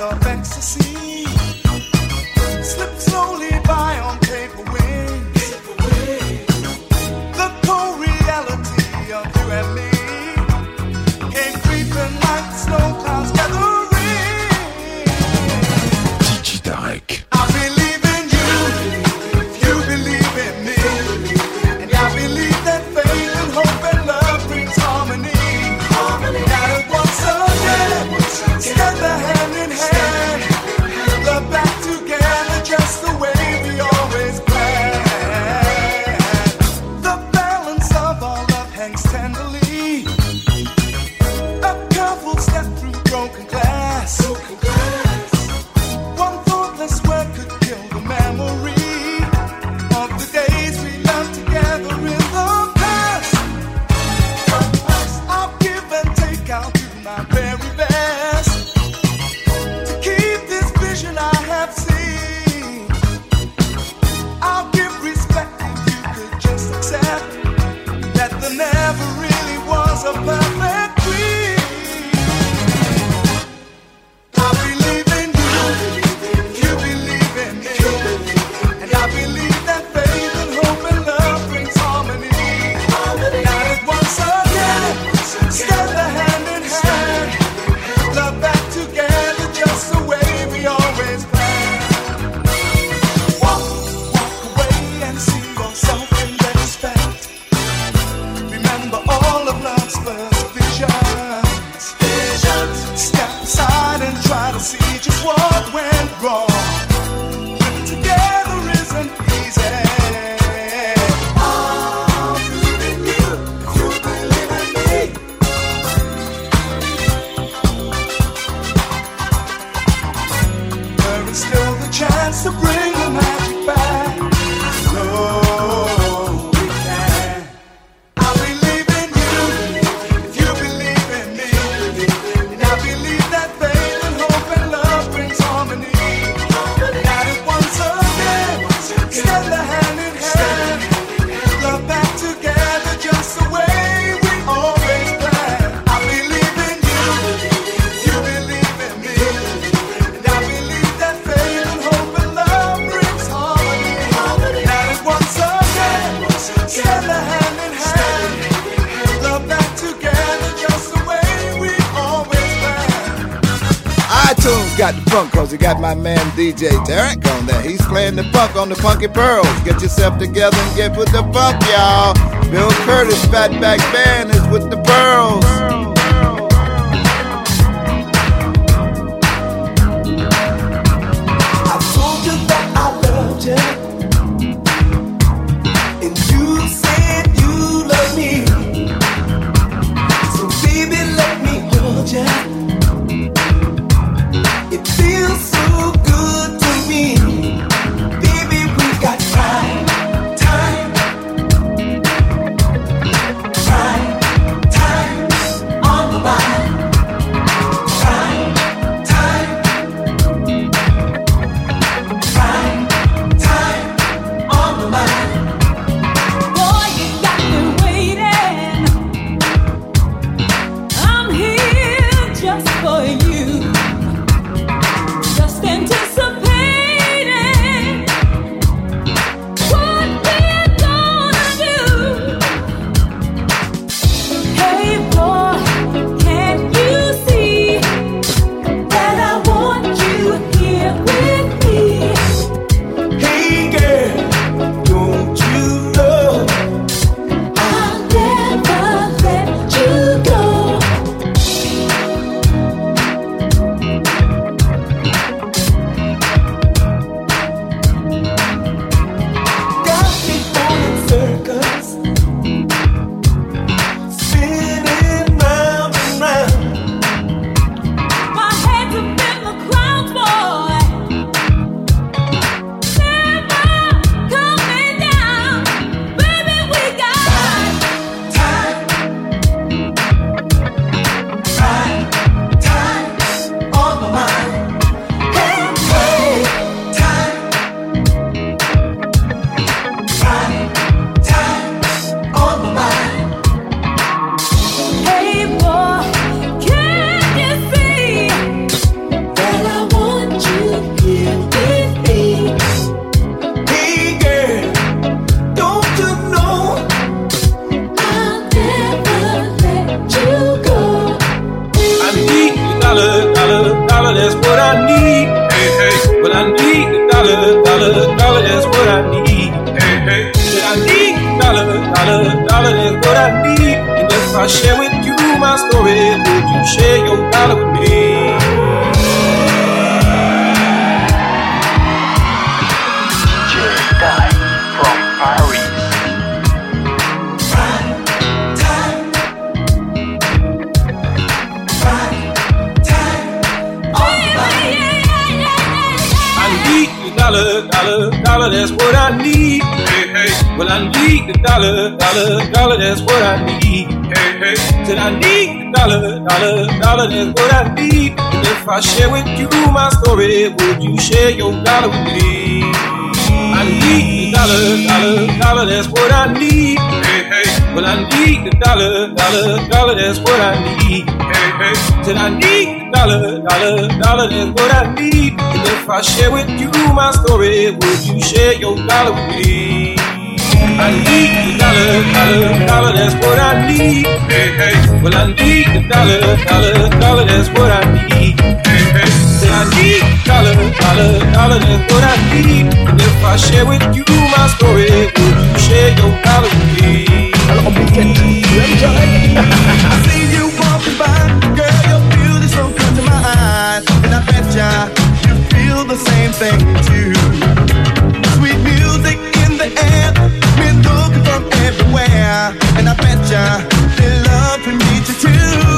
so bad. Curry. DJ Tarek on there. He's playing the funk on the Funky Pearls. Get yourself together and get with the funk, y'all. Bill Curtis, Fatback Band is with the Pearls. Dollar, dollar, that's what I need. Hey, hey. Well, I need the dollar, dollar, dollar, that's what I need. Hey, hey. Said I need the dollar, dollar, dollar, that's what I need. And if I share with you my story, would you share your dollar with me? I need the dollar, dollar, dollar, that's what I need. Hey, hey. Well, I need the dollar, dollar, dollar, that's what I need. Hey, hey. Then I need dollar, dollar, dollar, that's what I need. And if I share with you my story, would you share your dollar with me? I see you walking by, girl your beauty's so good to my eyes, and I bet ya you feel the same thing too. And I bet ya they love to meet you too.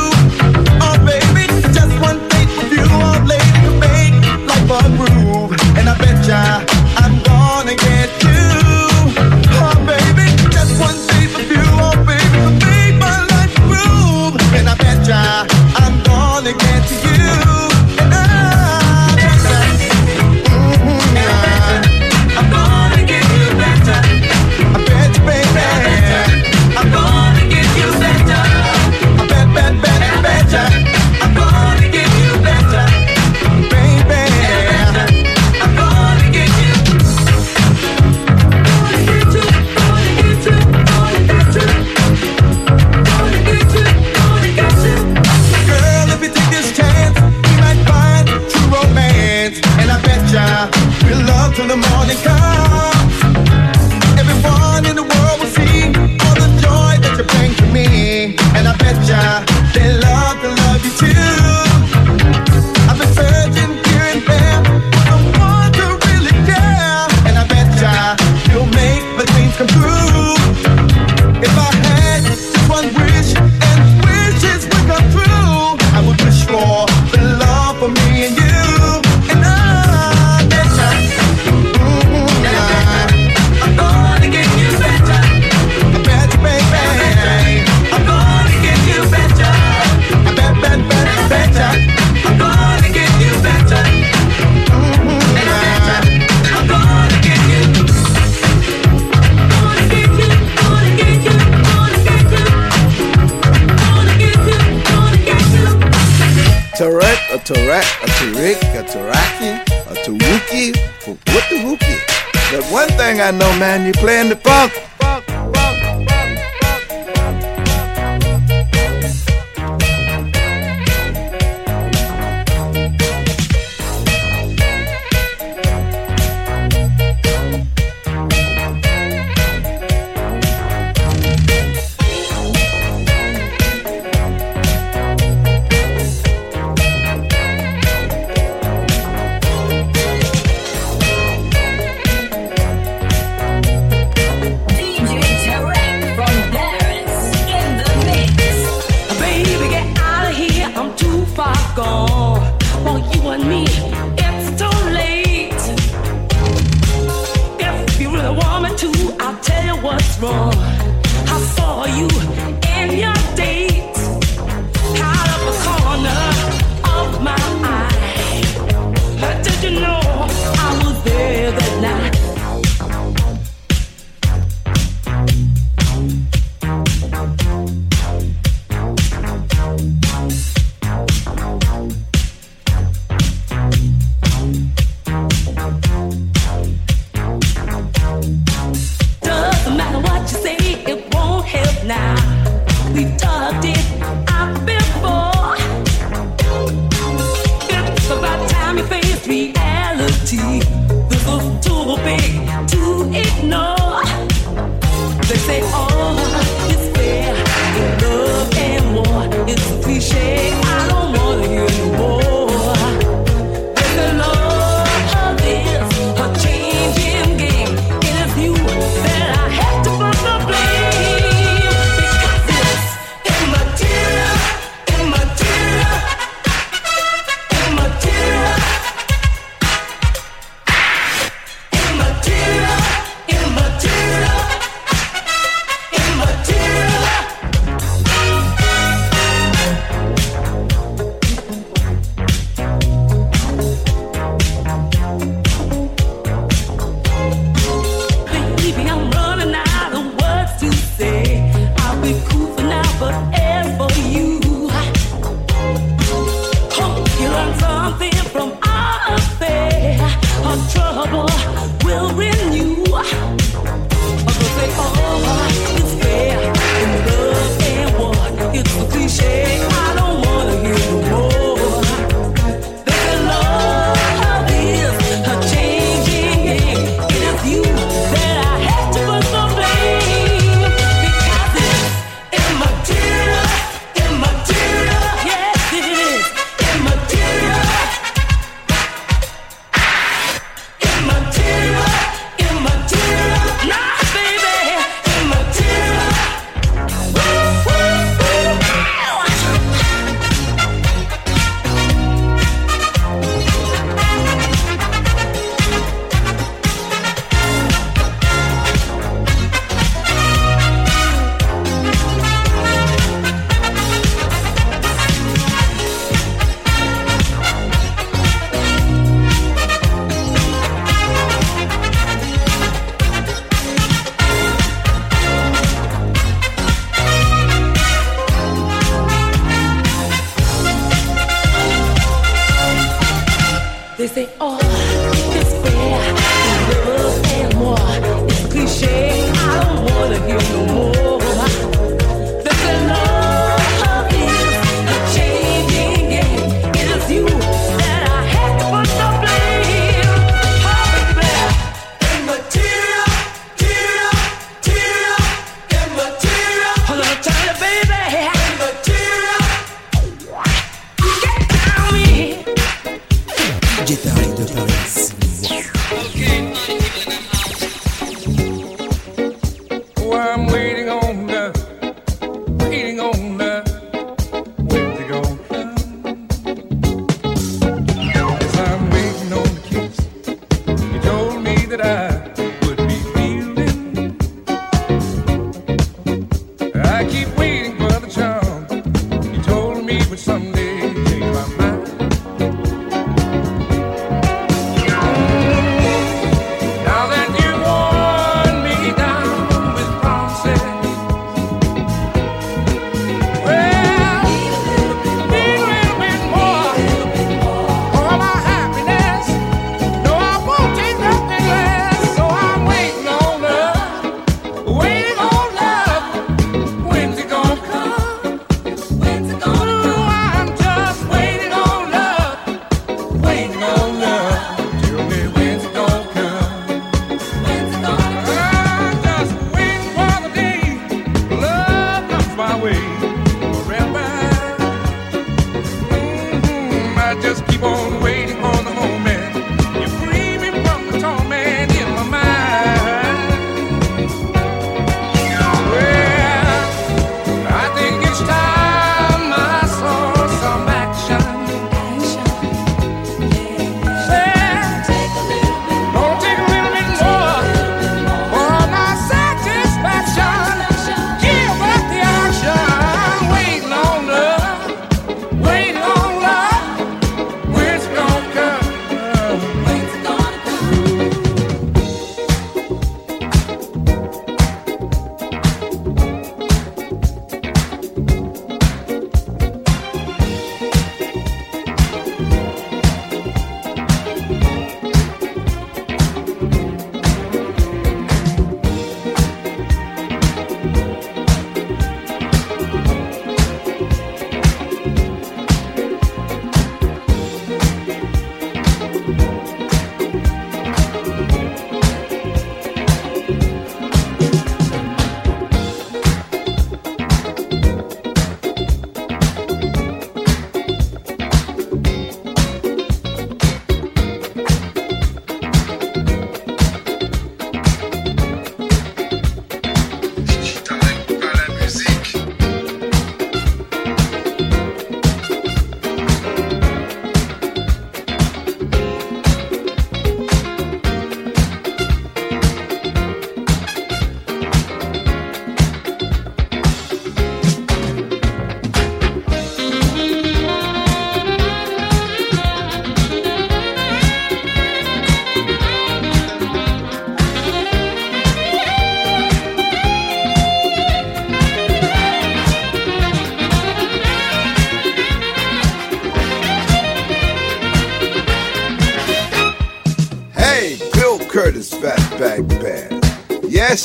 Know, man, you playing the funk.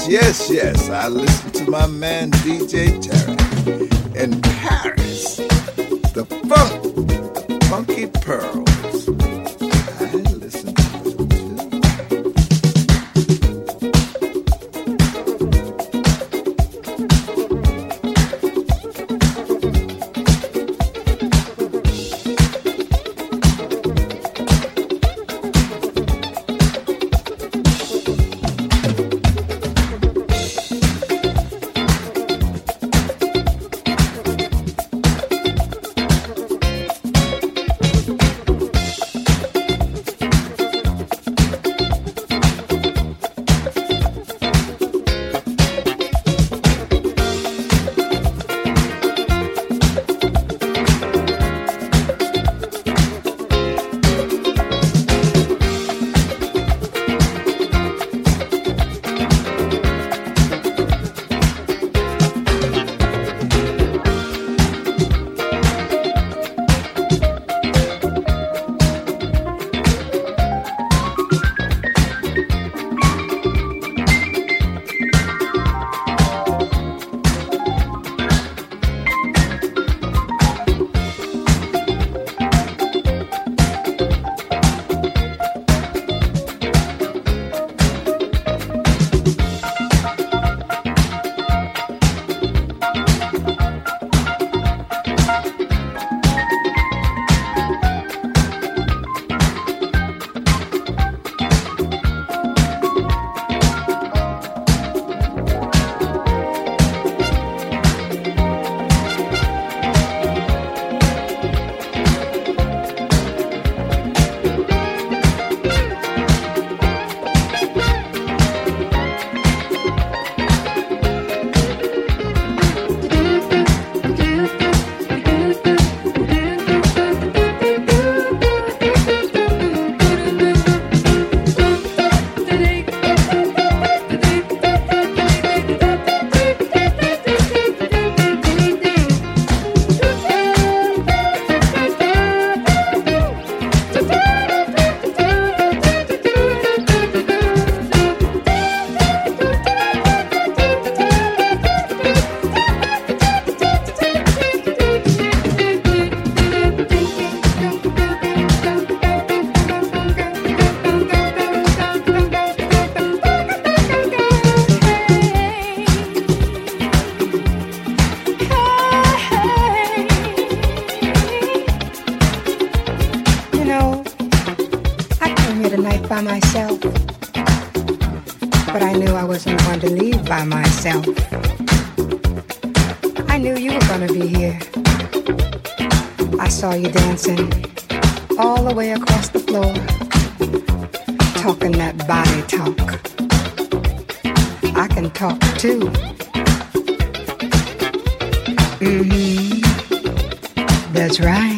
Yes, yes. I listen to my man DJ Tarek in Paris. The funk, funky pearl. know, I came here tonight by myself. But I knew I wasn't going to leave by myself. I knew you were going to be here. I saw you dancing all the way across the floor, talking that body talk. I can talk too. Mm-hmm. That's right.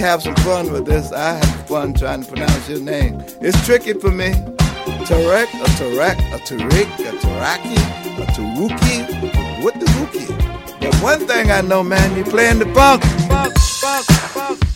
Have some fun with this. I have fun trying to pronounce your name. It's tricky for me. Tarek, a Tarek, a Tariq, a Taraki, a Taruki, what the Wookie? But one thing I know, man, you're playing the funk, funk, funk, funk.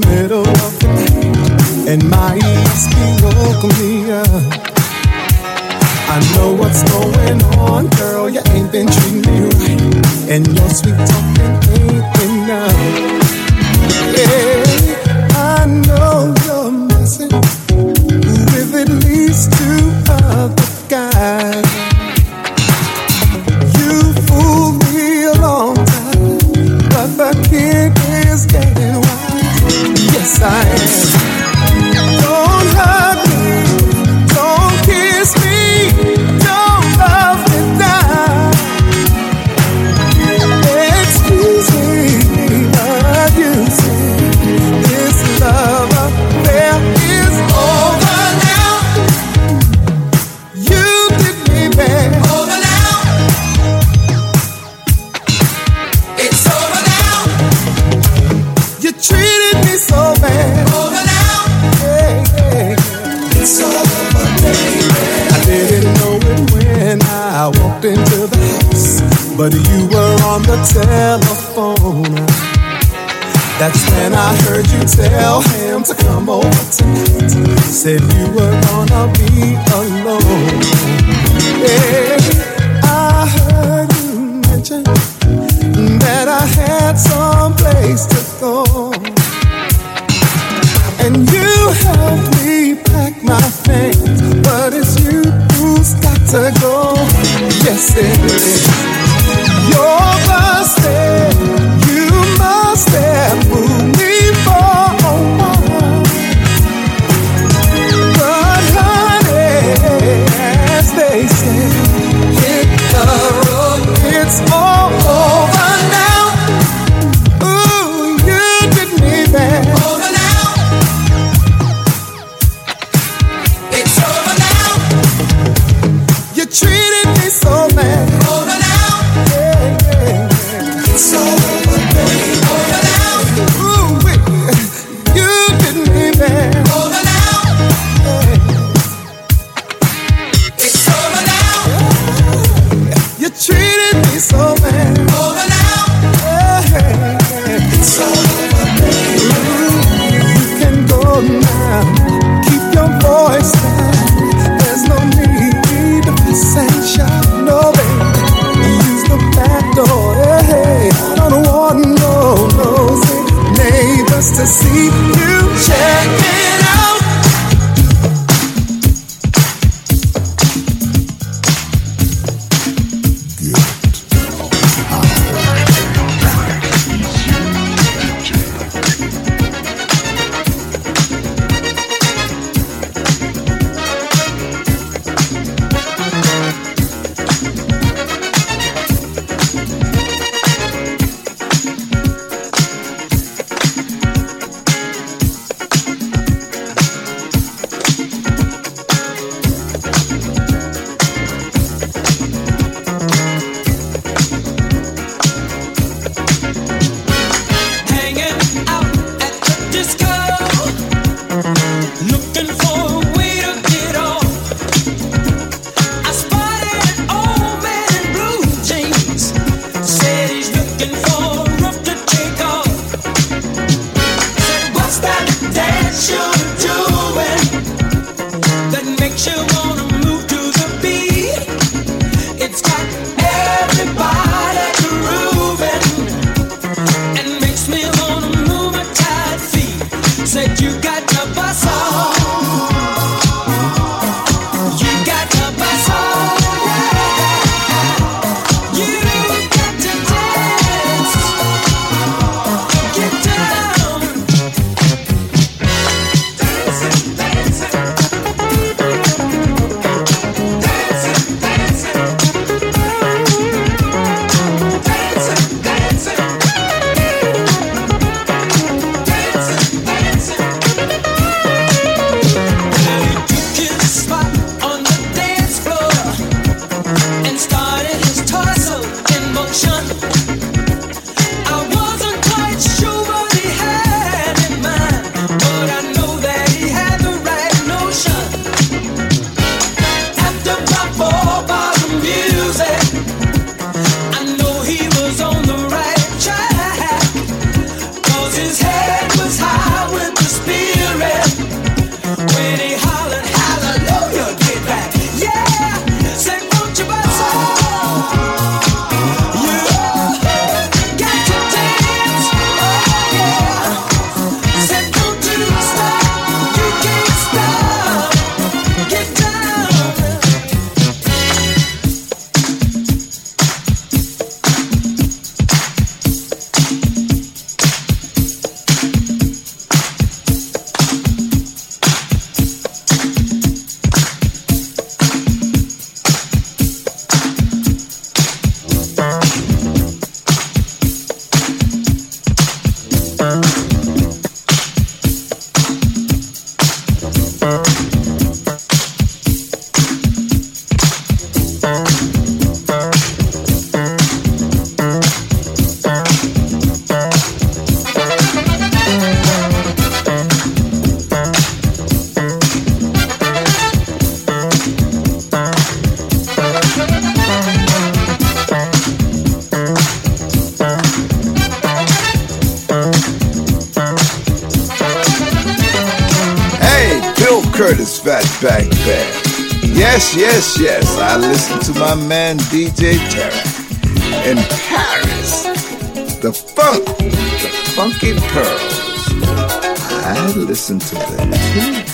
the middle of the night, and my ears woke me up. I know what's going on, girl. You ain't been treating me right, and your sweet talking. Yes, yes, I listen to my man DJ Tarek in Paris. The funk, the funky pearls. I listen to them too.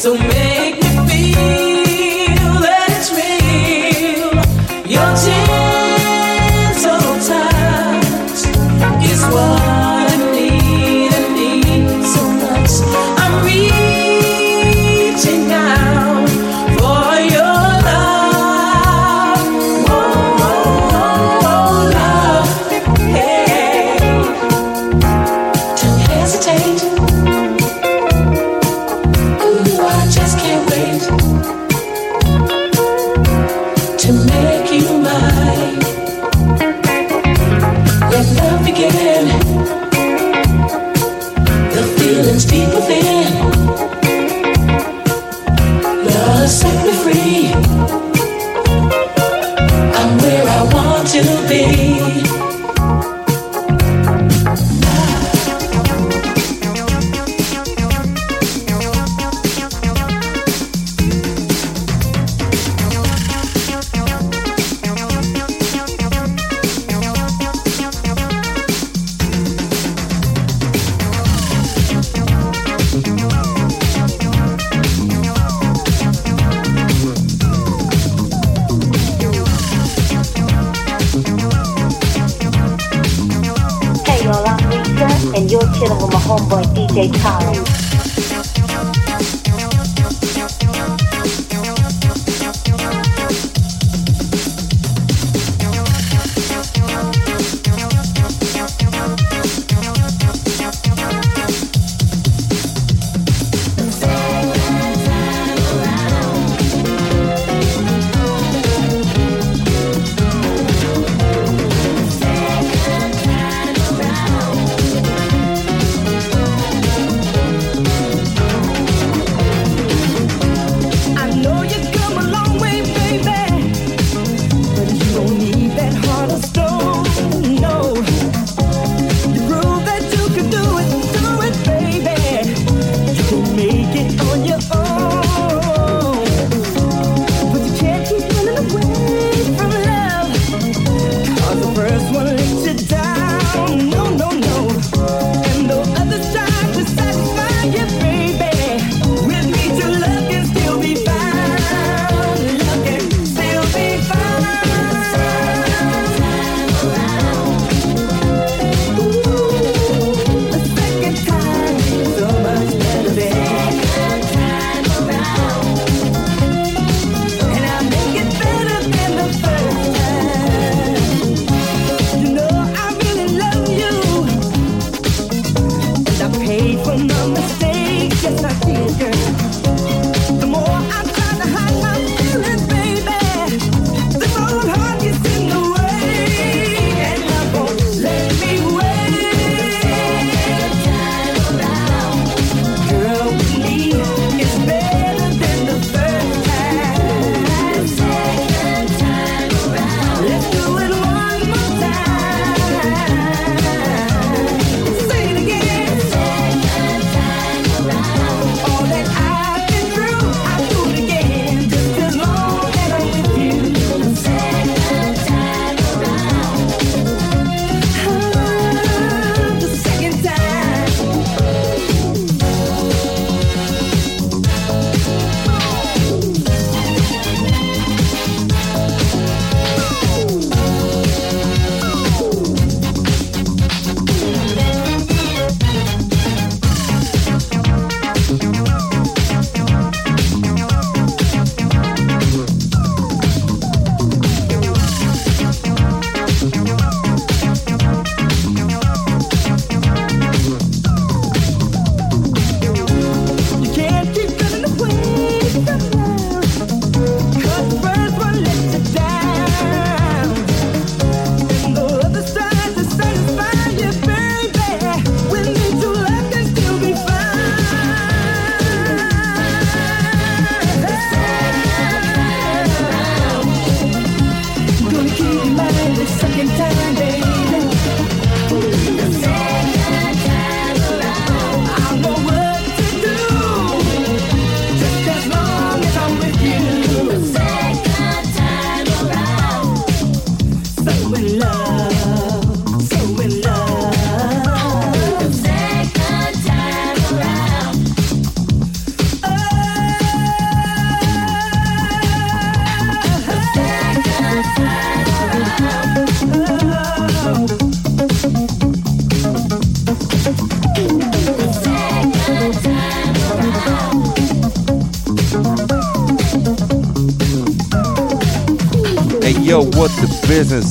So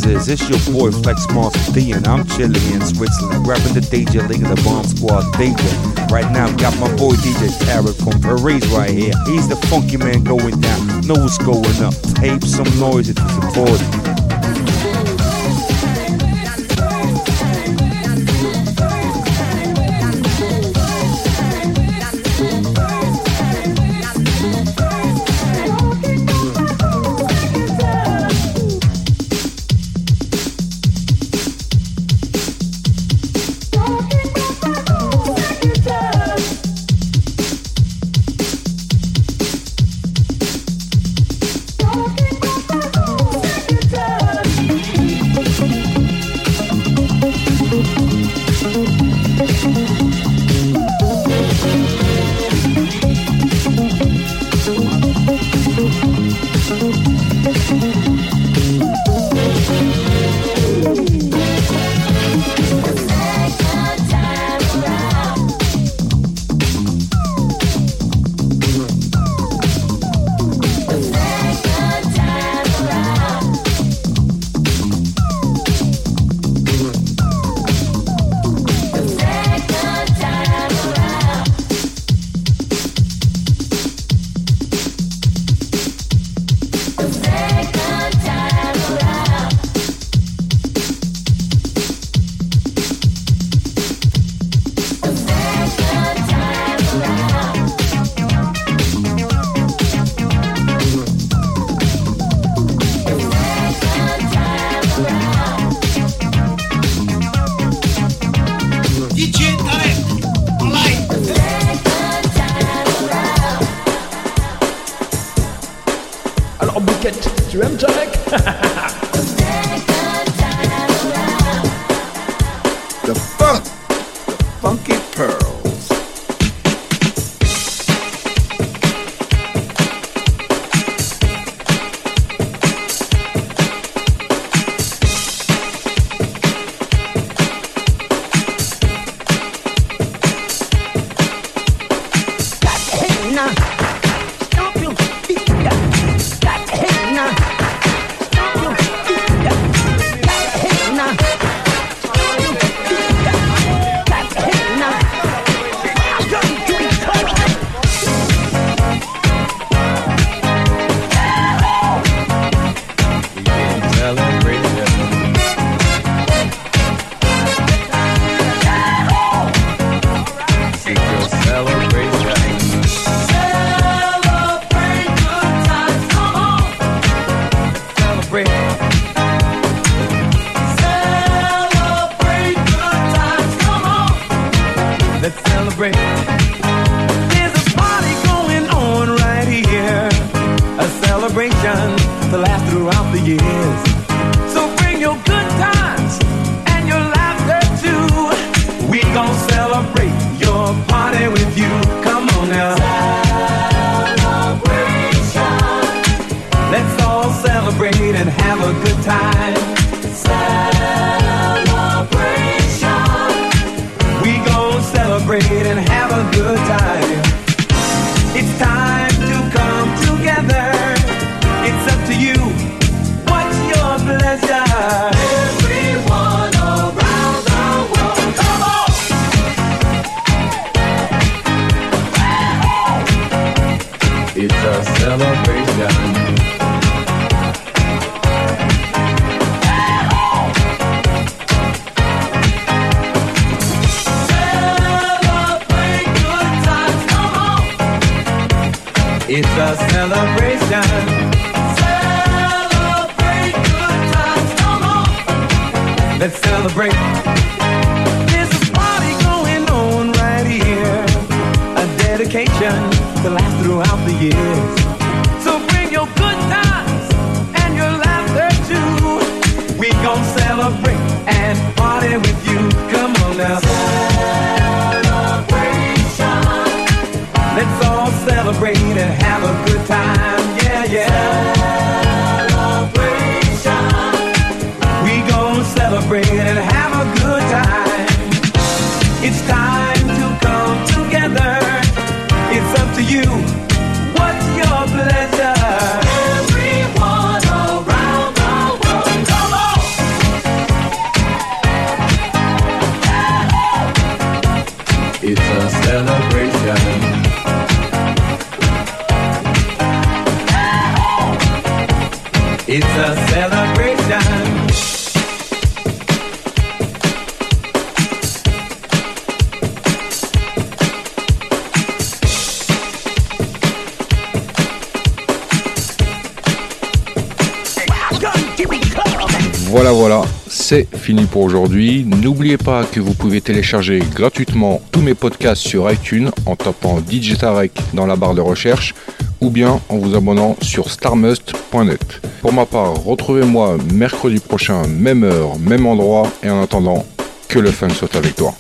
It's your boy Flex Monster D, and I'm chilling in Switzerland, rapping the DJ League of the Bomb Squad DJ. Right now, got my boy DJ Tarek from Paris right here. He's the funky man going down. Know what's going up. Tape some noise if you support It's a celebration. Celebrate good times, come on. Let's celebrate. There's a party going on right here. A dedication to last throughout the years. So bring your good times and your laughter too. We gon' celebrate and party with you. Come on now. Celebration. Let's all celebrate and have a good time. Yeah, yeah. Celebration. We gon' celebrate and have a good time. It's time aujourd'hui. N'oubliez pas que vous pouvez télécharger gratuitement tous mes podcasts sur iTunes en tapant DJ dans la barre de recherche ou bien en vous abonnant sur starmust.net. Pour ma part, retrouvez-moi mercredi prochain, même heure, même endroit, et en attendant, que le fun soit avec toi.